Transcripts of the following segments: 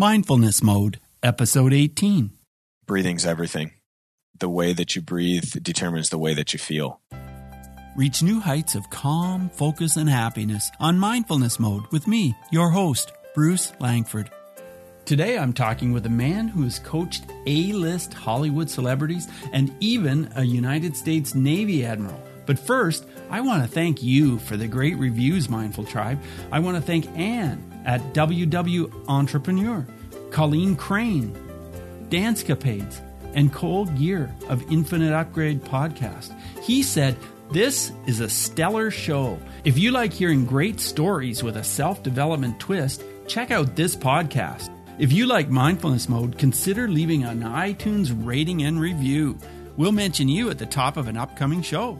Mindfulness Mode, Episode 18. Breathing's everything. The way that you breathe determines the way that you feel. Reach new heights of calm, focus, and happiness on Mindfulness Mode with me, your host, Bruce Langford. Today I'm talking with a man who has coached A list Hollywood celebrities and even a United States Navy Admiral. But first, I want to thank you for the great reviews, Mindful Tribe. I want to thank Anne at WW Entrepreneur, Colleen Crane, Dancecapades, and Cole Gear of Infinite Upgrade Podcast. He said, This is a stellar show. If you like hearing great stories with a self development twist, check out this podcast. If you like mindfulness mode, consider leaving an iTunes rating and review. We'll mention you at the top of an upcoming show.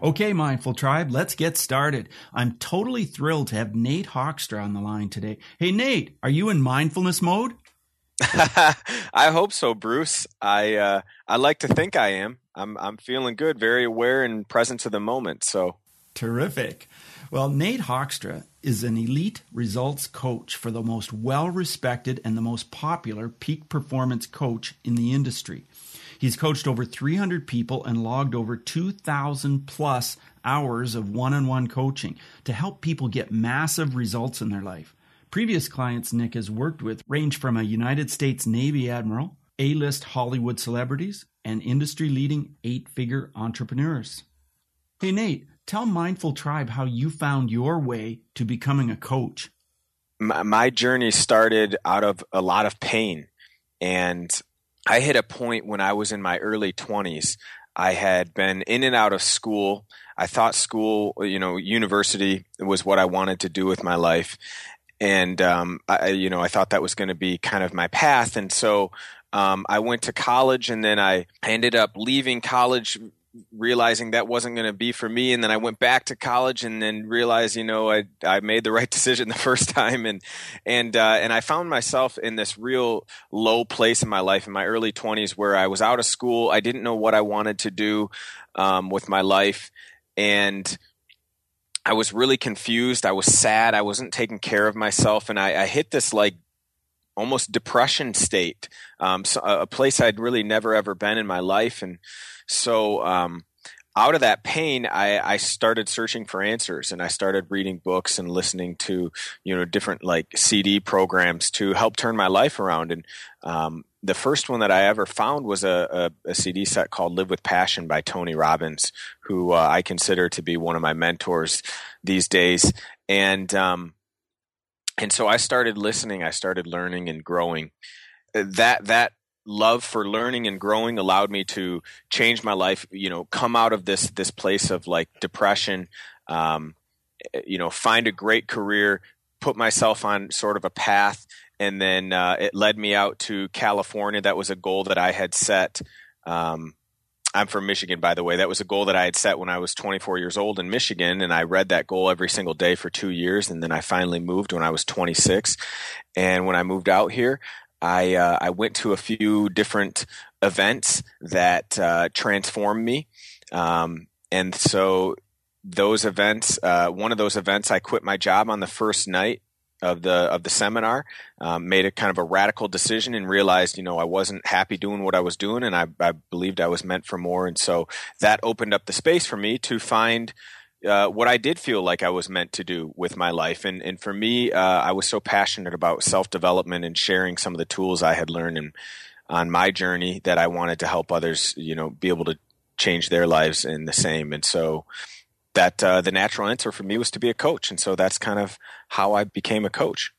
Okay, Mindful Tribe, let's get started. I'm totally thrilled to have Nate Hoekstra on the line today. Hey, Nate, are you in mindfulness mode? I hope so, Bruce. I uh, I like to think I am. I'm I'm feeling good, very aware and present to the moment. So terrific. Well, Nate Hoekstra is an elite results coach for the most well respected and the most popular peak performance coach in the industry. He's coached over 300 people and logged over 2,000 plus hours of one on one coaching to help people get massive results in their life. Previous clients Nick has worked with range from a United States Navy admiral, A list Hollywood celebrities, and industry leading eight figure entrepreneurs. Hey, Nate, tell Mindful Tribe how you found your way to becoming a coach. My, my journey started out of a lot of pain. And I hit a point when I was in my early 20s. I had been in and out of school. I thought school, you know, university was what I wanted to do with my life. And, um, I, you know, I thought that was going to be kind of my path. And so, um, I went to college and then I ended up leaving college realizing that wasn't going to be for me and then I went back to college and then realized you know I I made the right decision the first time and and uh, and I found myself in this real low place in my life in my early 20s where I was out of school. I didn't know what I wanted to do um, with my life and I was really confused. I was sad. I wasn't taking care of myself and I, I hit this like almost depression state um, so a place I'd really never ever been in my life and so um, out of that pain, I, I, started searching for answers, and I started reading books and listening to you know different like CD programs to help turn my life around. And um, the first one that I ever found was a, a, a, CD set called "Live with Passion" by Tony Robbins, who uh, I consider to be one of my mentors these days. And um, and so I started listening, I started learning and growing. That that love for learning and growing allowed me to change my life you know come out of this this place of like depression um, eh, you know find a great career put myself on sort of a path and then uh, it led me out to california. That was a goal that i had set um, i'm from michigan by the way. That was a goal that i had set when i was 24 years old in michigan and i read that goal every single day for two years and then i finally moved when i was 26 and when i moved out here I uh, I went to a few different events that uh, transformed me, um, and so those events. Uh, one of those events, I quit my job on the first night of the of the seminar. Um, made a kind of a radical decision and realized, you know, I wasn't happy doing what I was doing, and I, I believed I was meant for more. And so that opened up the space for me to find uh, what I did feel like I was meant to do with my life. And and for me, uh, I was so passionate about self development and sharing some of the tools I had learned in, on my journey that I wanted to help others, you know, be able to change their lives in the same. And so that uh, the natural answer for me was to be a coach. And so that's kind of how I became a coach.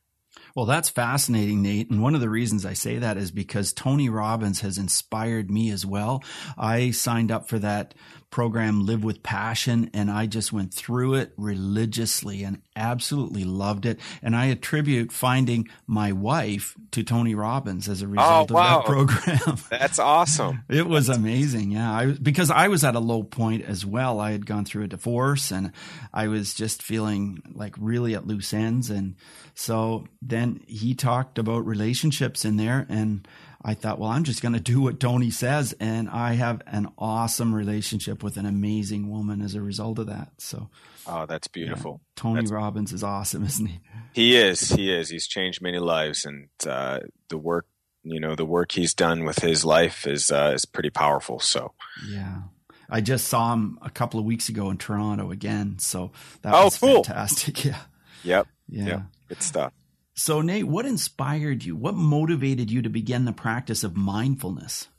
Well, that's fascinating, Nate. And one of the reasons I say that is because Tony Robbins has inspired me as well. I signed up for that program, Live with Passion, and I just went through it religiously and absolutely loved it. And I attribute finding my wife to Tony Robbins as a oh, result oh, wow. of that program. That's awesome. it was amazing. Yeah. I, because I was at a low point as well. I had gone through a divorce and I was just feeling like really at loose ends. And so then he talked about relationships in there and I thought, well, I'm just going to do what Tony says. And I have an awesome relationship with an amazing woman as a result of that. So, oh, that's beautiful. Yeah, Tony that's, Robbins is awesome, isn't he? He is. He is. He's changed many lives. And uh, the work, you know, the work he's done with his life is, uh, is pretty powerful. So, yeah. I just saw him a couple of weeks ago in Toronto again. So that oh, was cool. fantastic. Yeah. Yep. Yeah. Yep. Good stuff. So, Nate, what inspired you? What motivated you to begin the practice of mindfulness?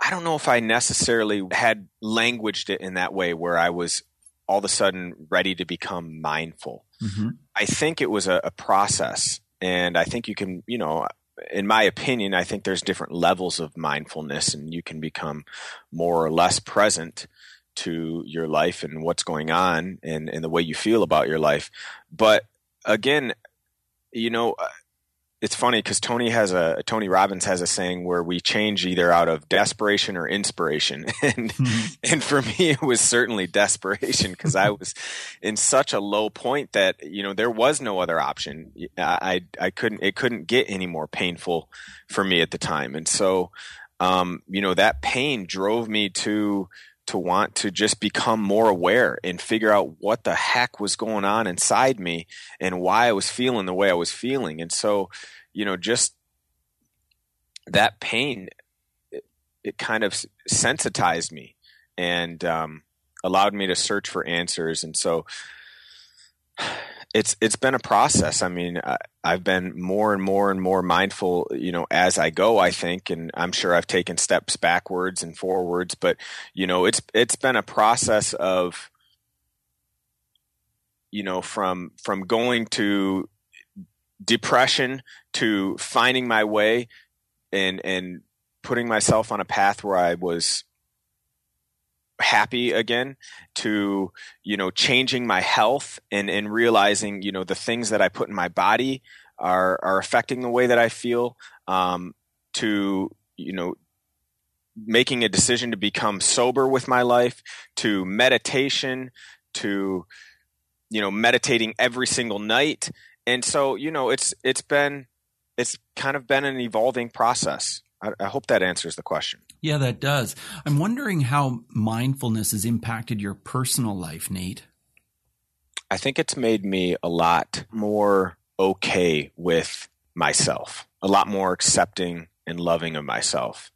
I don't know if I necessarily had languaged it in that way where I was all of a sudden ready to become mindful. Mm-hmm. I think it was a, a process. And I think you can, you know, in my opinion, I think there's different levels of mindfulness, and you can become more or less present to your life and what's going on and, and the way you feel about your life. But again, you know, uh, it's funny because Tony has a Tony Robbins has a saying where we change either out of desperation or inspiration, and Mm-hmm. and for me it was certainly desperation because I was in such a low point that you know there was no other option. I I couldn't it couldn't get any more painful for me at the time, and so um, you know that pain drove me to to want to just become more aware and figure out what the heck was going on inside me and why I was feeling the way I was feeling. And so, you know, just that pain, it, it kind of sensitized me and um, allowed me to search for answers. And so, it's it's been a process. I mean, I, I've been more and more and more mindful, you know, as I go. I think, and I'm sure I've taken steps backwards and forwards, but you know, it's it's been a process of, you know, from from going to depression to finding my way and and putting myself on a path where I was happy again to you know changing my health and and realizing you know the things that I put in my body are are affecting the way that I feel um, to you know making a decision to become sober with my life to meditation to you know meditating every single night. And so you know it's it's been it's kind of been an evolving process. I, I hope that answers the question Yeah, that does. I'm wondering how mindfulness has impacted your personal life, Nate. I think it's made me a lot more okay with myself, a lot more accepting and loving of myself,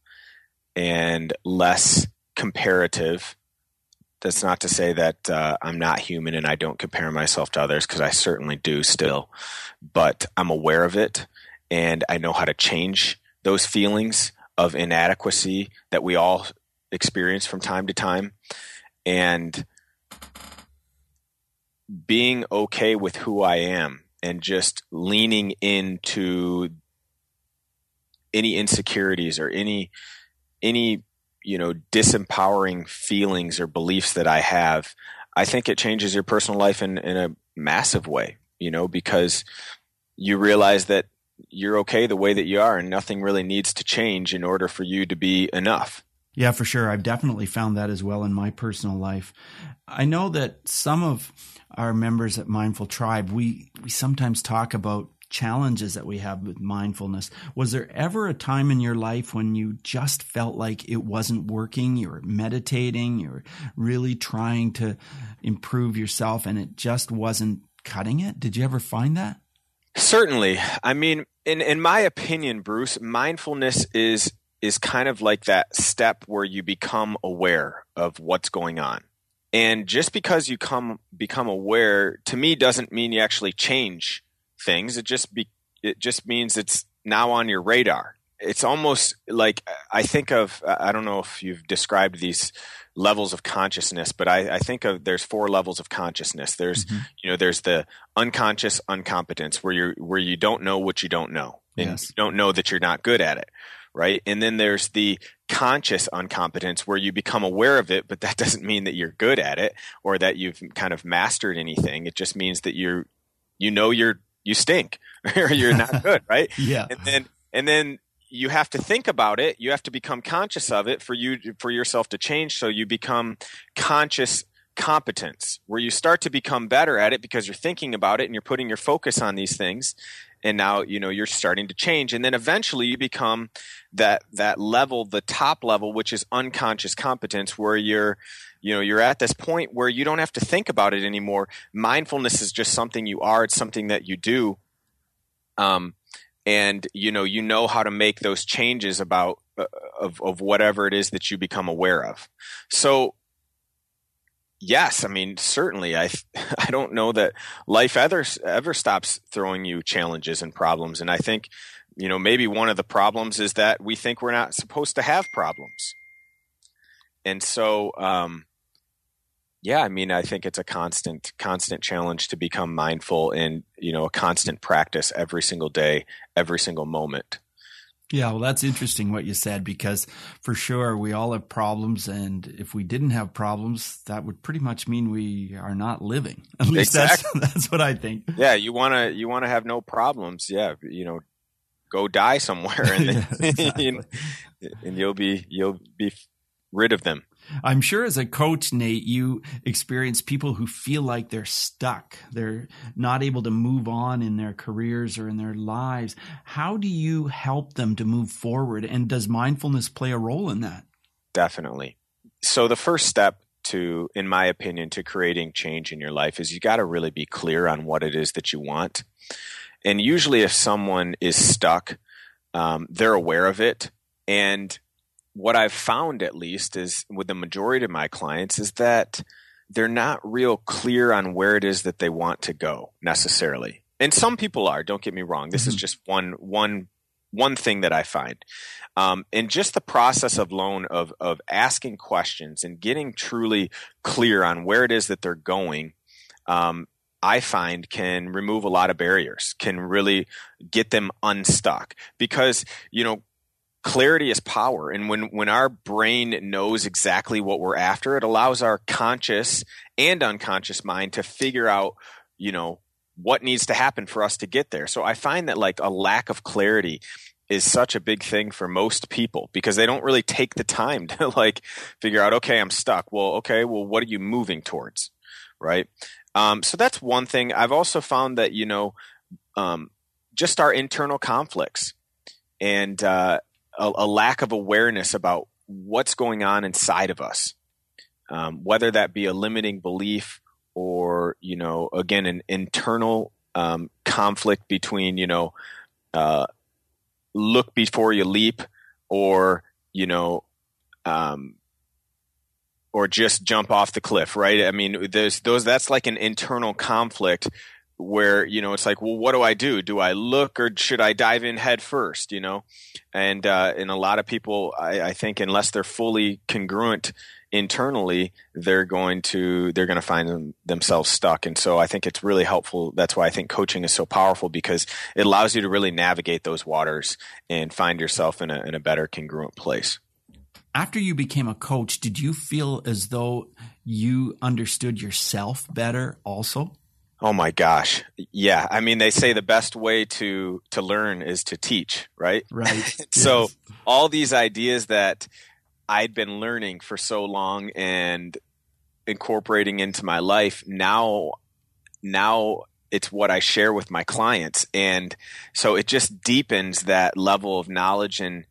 and less comparative. That's not to say that uh, I'm not human and I don't compare myself to others because I certainly do still, but I'm aware of it and I know how to change those feelings of inadequacy that we all experience from time to time. And being okay with who I am and just leaning into any insecurities or any any you know disempowering feelings or beliefs that I have, I think it changes your personal life in, in a massive way, you know, because you realize that you're okay the way that you are and nothing really needs to change in order for you to be enough. Yeah, for sure. I've definitely found that as well in my personal life. I know that some of our members at Mindful Tribe, we, we sometimes talk about challenges that we have with mindfulness. Was there ever a time in your life when you just felt like it wasn't working? You were meditating, you were really trying to improve yourself, and it just wasn't cutting it? Did you ever find that? Certainly. I mean, in in my opinion, Bruce, mindfulness is is kind of like that step where you become aware of what's going on. And just because you come become aware to me doesn't mean you actually change things. It just be it just means it's now on your radar. It's almost like I think of I don't know if you've described these levels of consciousness, but I, I think of there's four levels of consciousness. There's Mhm. you know there's the unconscious uncompetence where you're where you don't know what you don't know and Yes. you don't know that you're not good at it right and then there's the conscious uncompetence where you become aware of it but that doesn't mean that you're good at it or that you've kind of mastered anything it just means that you're you know you're you stink or you're not good right Yeah. and then and then you have to think about it. You have to become conscious of it for you for yourself to change. So you become conscious competence where you start to become better at it because you're thinking about it and you're putting your focus on these things. And now you know you're starting to change. And then eventually you become that that level the top level which is unconscious competence where you're you know you're at this point where you don't have to think about it anymore. Mindfulness is just something you are. It's something that you do. Um and you know you know how to make those changes about uh, of of whatever it is that you become aware of. So yes i mean certainly i i don't know that life ever ever stops throwing you challenges and problems. And i think you know maybe one of the problems is that we think we're not supposed to have problems. And so um yeah i mean i think it's a constant constant challenge to become mindful and you know a constant practice every single day every single moment yeah, well, that's interesting what you said because for sure we all have problems, and if we didn't have problems, that would pretty much mean we are not living. At least exactly. that's that's what I think. Yeah, you wanna you wanna have no problems. Yeah, you know, go die somewhere, and then, yeah, exactly. and you'll be you'll be rid of them. I'm sure as a coach, Nate, you experience people who feel like they're stuck. They're not able to move on in their careers or in their lives. How do you help them to move forward? And does mindfulness play a role in that? Definitely. So, the first step to, in my opinion, to creating change in your life is you got to really be clear on what it is that you want. And usually, if someone is stuck, um, they're aware of it. And what I've found, at least, is with the majority of my clients, is that they're not real clear on where it is that they want to go necessarily. And some people are. Don't get me wrong. This mm-hmm. is just one one one thing that I find. Um, and just the process of loan of of asking questions and getting truly clear on where it is that they're going. Um, I find can remove a lot of barriers, can really get them unstuck. Because, you know, clarity is power. And when when our brain knows exactly what we're after it allows our conscious and unconscious mind to figure out you know what needs to happen for us to get there. So i find that like a lack of clarity is such a big thing for most people because they don't really take the time to like figure out okay i'm stuck. Well okay well what are you moving towards? Right? Um, so that's one thing. I've also found that you know um, just our internal conflicts and uh, a, a lack of awareness about what's going on inside of us, um, whether that be a limiting belief or you know again an internal um, conflict between you know uh, look before you leap or you know um, or just jump off the cliff right? I mean there's those that's like an internal conflict where you know it's like well what do i do? Do i look or should i dive in head first you know? And uh, and a lot of people I, I, think unless they're fully congruent internally they're going to they're going to find them, themselves stuck. And so i think it's really helpful. That's why i think coaching is so powerful because it allows you to really navigate those waters and find yourself in a, in a better congruent place. After you became a coach did you feel as though you understood yourself better also Oh my gosh. Yeah. I mean, they say the best way to, to learn is to teach, right? Right. so yes. all these ideas that I'd been learning for so long and incorporating into my life now, now it's what I share with my clients. And so it just deepens that level of knowledge and,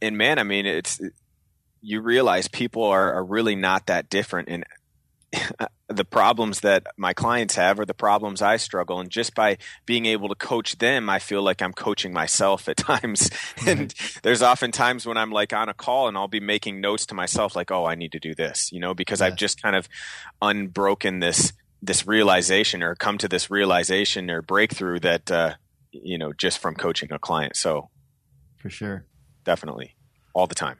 and man, I mean, it's, you realize people are, are really not that different and the problems that my clients have are the problems I struggle. And just by being able to coach them, I feel like I'm coaching myself at times. and there's often times when I'm like on a call and I'll be making notes to myself, like, oh, I need to do this, you know, because yeah. I've just kind of unbroken this this realization or come to this realization or breakthrough that uh, you know just from coaching a client. So for sure, definitely, all the time.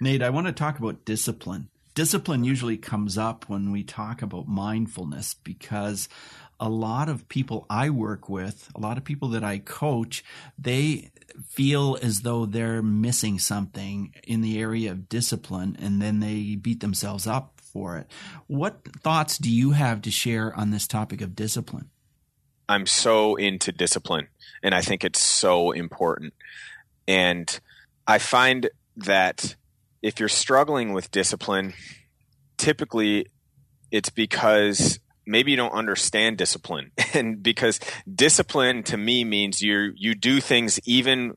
Nate, I want to talk about discipline discipline usually comes up when we talk about mindfulness because a lot of people I work with, a lot of people that I coach, they feel as though they're missing something in the area of discipline and then they beat themselves up for it. What thoughts do you have to share on this topic of discipline? I'm so into discipline and I think it's so important. And I find that if you're struggling with discipline, typically it's because maybe you don't understand discipline. And because discipline to me means you you do things even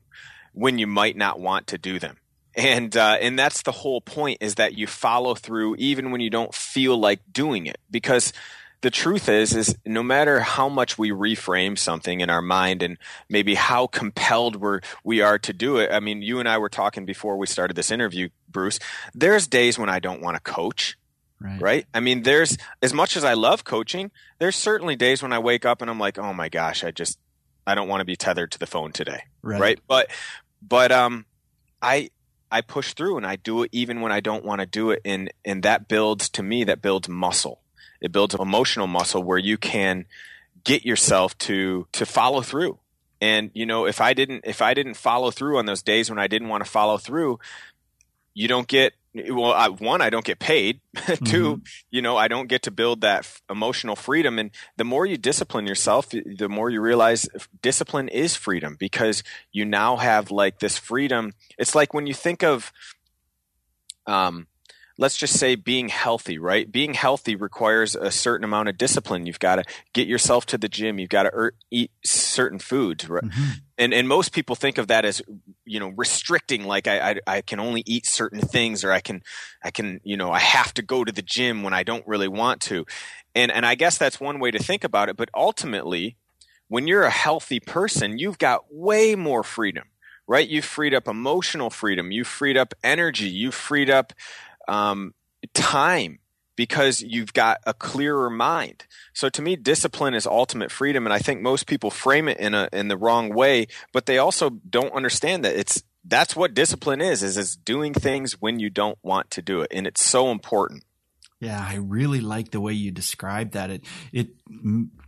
when you might not want to do them. And uh, and that's the whole point is that you follow through even when you don't feel like doing it. Because the truth is is no matter how much we reframe something in our mind and maybe how compelled we're we are to do it i mean you and i were talking before we started this interview bruce there's days when i don't want to coach Right. right. I mean, there's as much as I love coaching, there's certainly days when I wake up and I'm like, oh my gosh, I just I don't want to be tethered to the phone today. Right. right? But but um I I push through and I do it even when I don't want to do it and and that builds to me that builds muscle. It builds emotional muscle where you can get yourself to to follow through. And you know, if I didn't if I didn't follow through on those days when I didn't want to follow through, you don't get well I, one i don't get paid 2 mm-hmm. you know i don't get to build that f- emotional freedom and the more you discipline yourself the more you realize discipline is freedom because you now have like this freedom it's like when you think of um let's just say being healthy, right? Being healthy requires a certain amount of discipline. You've got to get yourself to the gym. You've got to er- eat certain foods, right? Mm-hmm. And and most people think of that as you know restricting, like I, I I can only eat certain things, or I can I can you know I have to go to the gym when I don't really want to, and and I guess that's one way to think about it. But ultimately, when you're a healthy person, you've got way more freedom right? You've freed up emotional freedom. You've freed up energy. You've freed up um, time because you've got a clearer mind. So to me, discipline is ultimate freedom, and I think most people frame it in a in the wrong way. But they also don't understand that it's that's what discipline is: is it's doing things when you don't want to do it, and it's so important. Yeah, I really like the way you describe that. It it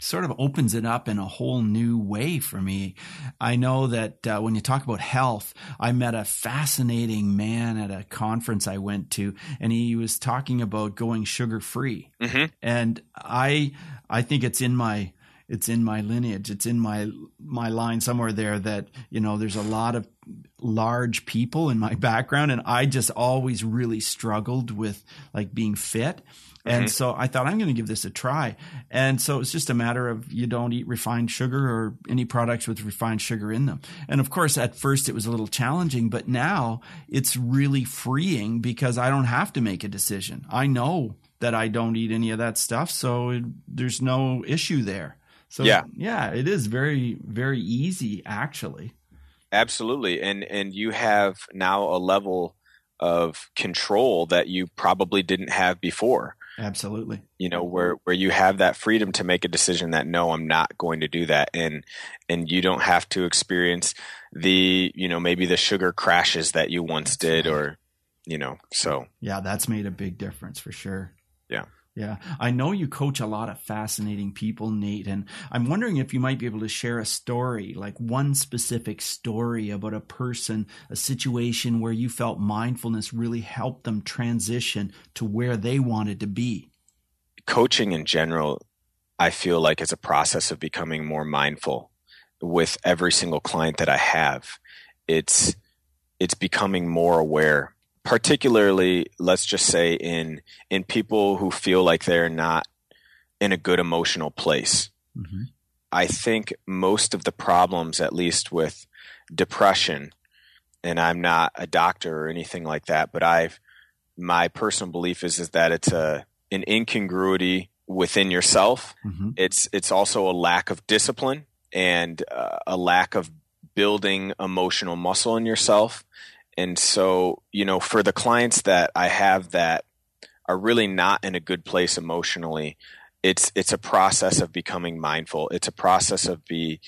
sort of opens it up in a whole new way for me. I know that uh, when you talk about health, I met a fascinating man at a conference I went to, and he was talking about going sugar free. Mm-hmm. And I I think it's in my it's in my lineage it's in my my line somewhere there that you know there's a lot of large people in my background and i just always really struggled with like being fit and mm-hmm. so I thought I'm going to give this a try. And so it's just a matter of you don't eat refined sugar or any products with refined sugar in them. And of course, at first it was a little challenging, but now it's really freeing because I don't have to make a decision. I know that I don't eat any of that stuff. So it, there's no issue there. So yeah, yeah, it is very very easy actually. Absolutely, and and you have now a level of control that you probably didn't have before. Absolutely. You know, where where you have that freedom to make a decision that no, I'm not going to do that and and you don't have to experience the, you know, maybe the sugar crashes that you once did or you know, so Yeah, that's made a big difference for sure. Yeah. Yeah. I know you coach a lot of fascinating people, Nate, and I'm wondering if you might be able to share a story, like one specific story about a person, a situation where you felt mindfulness really helped them transition to where they wanted to be. Coaching in general, I feel like is a process of becoming more mindful with every single client that I have. It's it's becoming more aware particularly let's just say in in people who feel like they're not in a good emotional place mm-hmm. i think most of the problems at least with depression and i'm not a doctor or anything like that but i've my personal belief is is that it's a an incongruity within yourself mm-hmm. it's it's also a lack of discipline and uh, a lack of building emotional muscle in yourself and so, you know, for the clients that I have that are really not in a good place emotionally, it's it's a process of becoming mindful. It's a process of be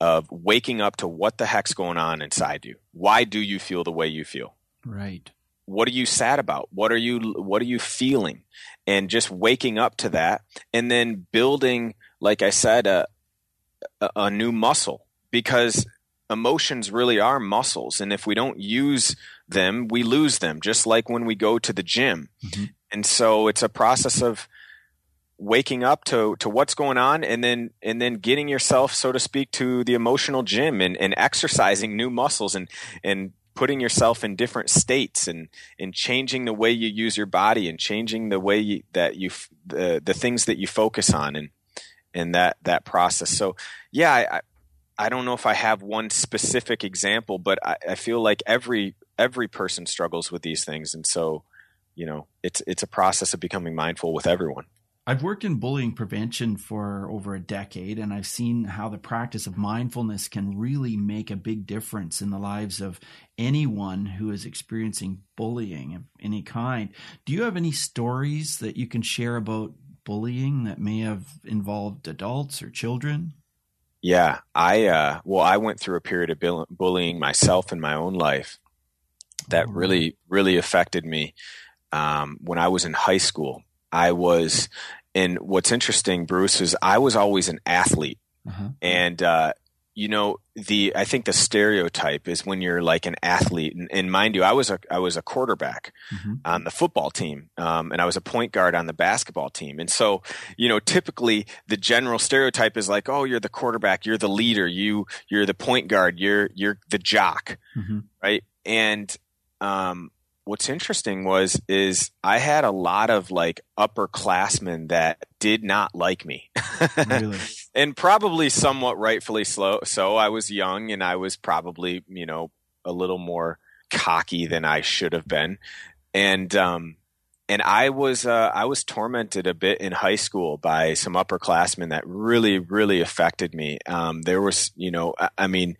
of waking up to what the heck's going on inside you. Why do you feel the way you feel? Right. What are you sad about? What are you what are you feeling? And just waking up to that and then building like I said a a, a new muscle because emotions really are muscles and if we don't use them we lose them just like when we go to the gym mm-hmm. and so it's a process of waking up to to what's going on and then and then getting yourself so to speak to the emotional gym and, and exercising new muscles and and putting yourself in different states and and changing the way you use your body and changing the way you, that you the the things that you focus on and and that that process. So yeah, I, I don't know if I have one specific example, but I, I feel like every every person struggles with these things, and so you know it's it's a process of becoming mindful with everyone. I've worked in bullying prevention for over a decade, and I've seen how the practice of mindfulness can really make a big difference in the lives of anyone who is experiencing bullying of any kind. Do you have any stories that you can share about bullying that may have involved adults or children? Yeah, I uh, well, I went through a period of bullying myself in my own life that really, really affected me um, when I was in high school. I was, and what's interesting, Bruce, is I was always an athlete, uh-huh. and uh, you know the I think the stereotype is when you're like an athlete, and, and mind you, I was a I was a quarterback mm-hmm. on the football team, um, and I was a point guard on the basketball team, and so you know typically the general stereotype is like, oh, you're the quarterback, you're the leader, you you're the point guard, you're you're the jock, mm-hmm. right? And um, what's interesting was is I had a lot of like upperclassmen that did not like me. really? And probably somewhat rightfully slow so I was young and I was probably, you know, a little more cocky than I should have been. And um and I was uh, I was tormented a bit in high school by some upperclassmen that really really affected me. Um, there was you know I, I mean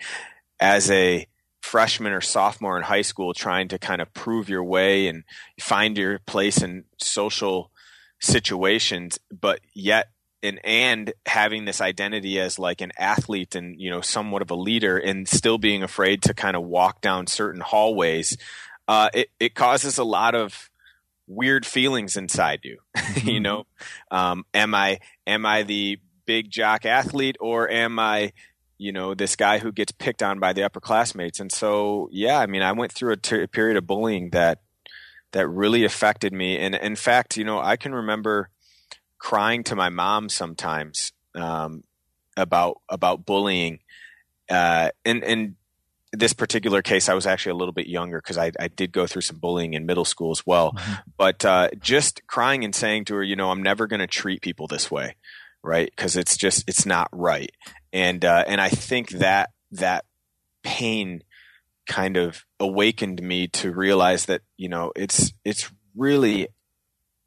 as a freshman or sophomore in high school trying to kind of prove your way and find your place in social situations but yet and and having this identity as like an athlete and you know somewhat of a leader and still being afraid to kind of walk down certain hallways uh, it, it causes a lot of weird feelings inside you mm-hmm. you know? Um, am i am i the big jock athlete or am i you know this guy who gets picked on by the upperclassmates? And so yeah i mean i went through a period of bullying that that really affected me. And in fact you know i can remember crying to my mom sometimes um, about about bullying uh, and in this particular case, I was actually a little bit younger because I, I, did go through some bullying in middle school as well. Mm-hmm. But uh, just crying and saying to her, you know, I'm never going to treat people this way, right? Because it's just it's not right and uh, and I think that that pain kind of awakened me to realize that you know it's it's really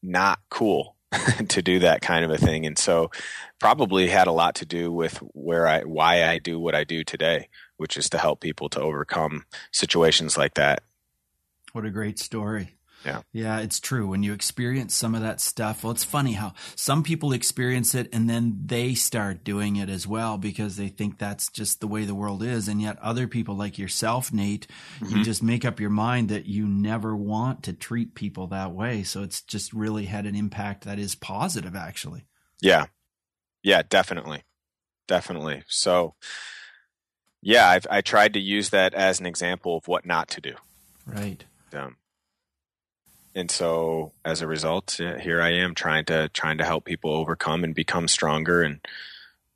not cool to do that kind of a thing. And so probably had a lot to do with where I why I do what I do today which is to help people to overcome situations like that. What a great story yeah. Yeah, it's true. When you experience some of that stuff, well, it's funny how some people experience it and then they start doing it as well because they think that's just the way the world is. And yet other people like yourself, Nate, mm-hmm. you just make up your mind that you never want to treat people that way. So it's just really had an impact that is positive, actually. Yeah. Yeah, definitely. Definitely. So, yeah, I've, I tried to use that as an example of what not to do. Right. Um, and so as a result here i am trying to trying to help people overcome and become stronger and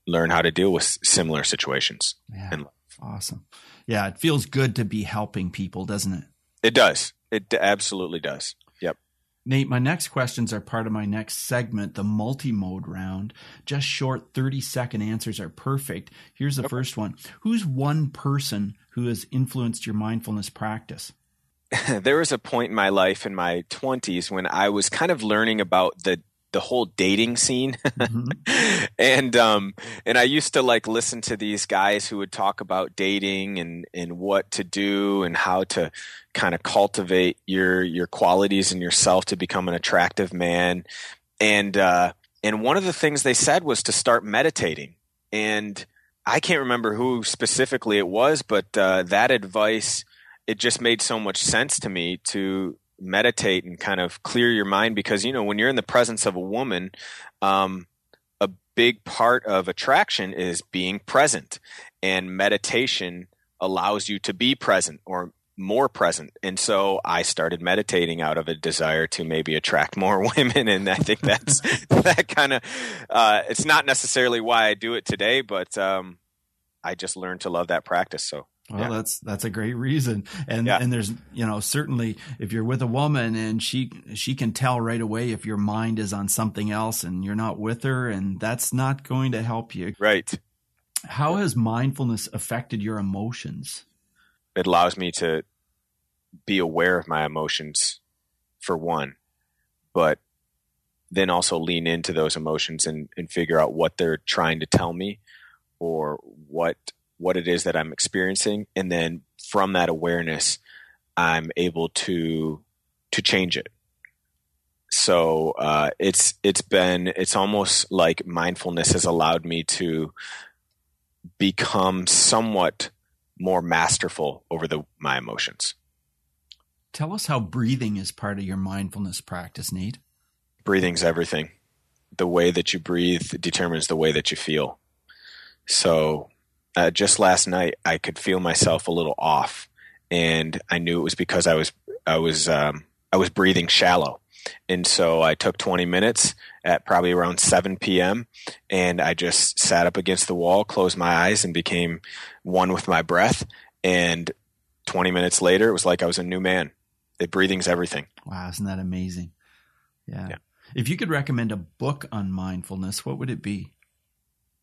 learn how to deal with similar situations yeah, awesome. Yeah it feels good to be helping people doesn't it? It does. It absolutely does. Yep. Nate, my next questions are part of my next segment, the multi mode round. Just short 30 second answers are perfect. Here's the first one. Who's one person who has influenced your mindfulness practice? there was a point in my life in my 20s when I was kind of learning about the the whole dating scene. Mm-hmm. and um and I used to like listen to these guys who would talk about dating and and what to do and how to kind of cultivate your your qualities and yourself to become an attractive man. And uh and one of the things they said was to start meditating. And I can't remember who specifically it was but uh that advice it just made so much sense to me to meditate and kind of clear your mind because you know when you're in the presence of a woman um, a big part of attraction is being present and meditation allows you to be present or more present. And so i started meditating out of a desire to maybe attract more women. And i think that's that kind of uh, it's not necessarily why i do it today but um, i just learned to love that practice. So Well, yeah. that's that's a great reason, and yeah. and there's you know certainly if you're with a woman and she she can tell right away if your mind is on something else and you're not with her, and that's not going to help you. Right. How has mindfulness affected your emotions? It allows me to be aware of my emotions, for one, but then also lean into those emotions and, and figure out what they're trying to tell me or what what it is that I'm experiencing, and then from that awareness, I'm able to to change it. So uh, it's it's been it's almost like mindfulness has allowed me to become somewhat more masterful over the my emotions. Tell us how breathing is part of your mindfulness practice, Nate. Breathing's everything. The way that you breathe determines the way that you feel. So uh, just last night I could feel myself a little off, and I knew it was because I was I was um, I was breathing shallow, and so I took 20 minutes at probably around 7 p.m. and I just sat up against the wall, closed my eyes, and became one with my breath. And 20 minutes later, it was like I was a new man. The breathing's everything. Wow, isn't that amazing? Yeah. yeah. If you could recommend a book on mindfulness, what would it be?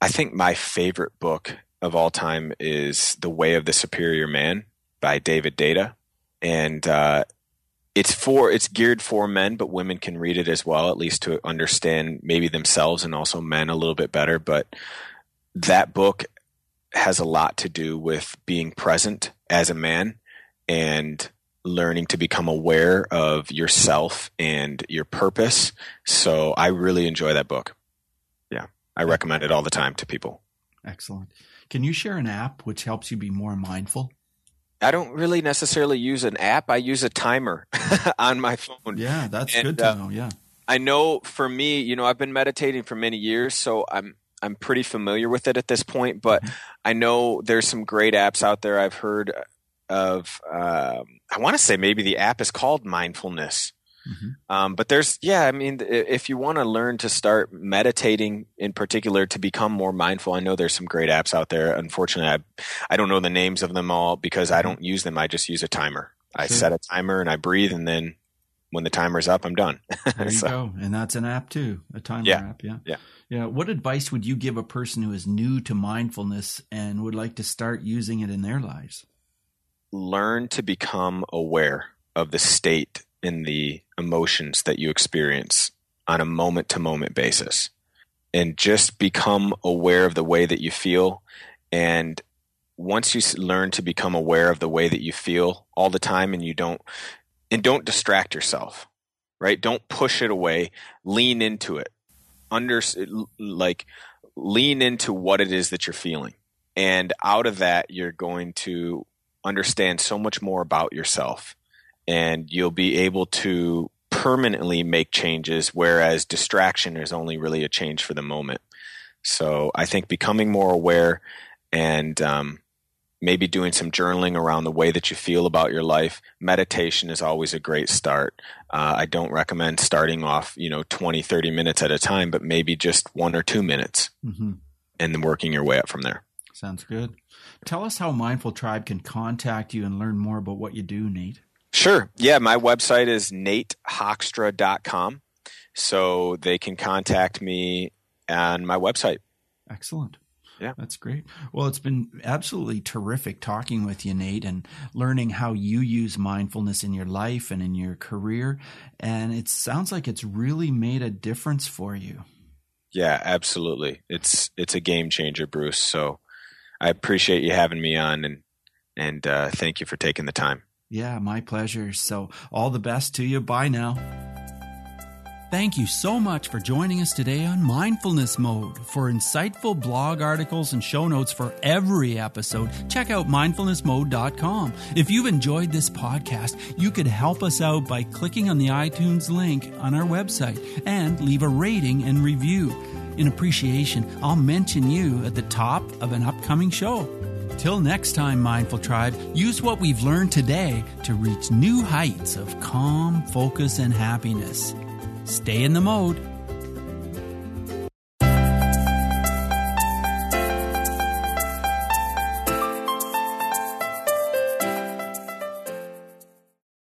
I think my favorite book of all time is The Way of the Superior Man by David Deida. And uh, it's for it's geared for men, but women can read it as well, at least to understand maybe themselves and also men a little bit better. But that book has a lot to do with being present as a man and learning to become aware of yourself and your purpose. So I really enjoy that book. Yeah, I recommend it all the time to people. Excellent. Can you share an app which helps you be more mindful? I don't really necessarily use an app. I use a timer on my phone. Yeah, that's and, good to uh, know. Yeah. I know for me, you know, I've been meditating for many years, so I'm I'm pretty familiar with it at this point, but mm-hmm. I know there's some great apps out there. I've heard of um, I want to say maybe the app is called Mindfulness. Mm-hmm. Um, but there's, yeah, I mean, if you want to learn to start meditating in particular to become more mindful, I know there's some great apps out there. Unfortunately, I, I don't know the names of them all because I mm-hmm. don't use them. I just use a timer. I set a timer and I breathe, and then when the timer's up, I'm done. there you so, go. And that's an app too, a timer yeah, app. Yeah. Yeah. Yeah. What advice would you give a person who is new to mindfulness and would like to start using it in their lives? Learn to become aware of the state in the emotions that you experience on a moment to moment basis. And just become aware of the way that you feel. And once you learn to become aware of the way that you feel all the time and you don't and don't distract yourself right? Don't push it away. Lean into it. Under like lean into what it is that you're feeling. And out of that you're going to understand so much more about yourself and you'll be able to permanently make changes, whereas distraction is only really a change for the moment. So I think becoming more aware and um, maybe doing some journaling around the way that you feel about your life. Meditation is always a great start. Uh, I don't recommend starting off, you know, 20, 30 minutes at a time, but maybe just one or two minutes mm-hmm. and then working your way up from there. Sounds good. Tell us how Mindful Tribe can contact you and learn more about what you do, Nate. Sure. Yeah, my website is natehoekstra.com. So they can contact me on my website. Excellent. Yeah. That's great. Well, it's been absolutely terrific talking with you, Nate, and learning how you use mindfulness in your life and in your career. And it sounds like it's really made a difference for you. Yeah, absolutely. It's it's a game changer, Bruce. So I appreciate you having me on and and uh, thank you for taking the time. Yeah, my pleasure. So, all the best to you. Bye now. Thank you so much for joining us today on Mindfulness Mode. For insightful blog articles and show notes for every episode, check out mindfulnessmode.com. If you've enjoyed this podcast, you could help us out by clicking on the iTunes link on our website and leave a rating and review. In appreciation, I'll mention you at the top of an upcoming show. Till next time, Mindful Tribe, use what we've learned today to reach new heights of calm, focus, and happiness. Stay in the mode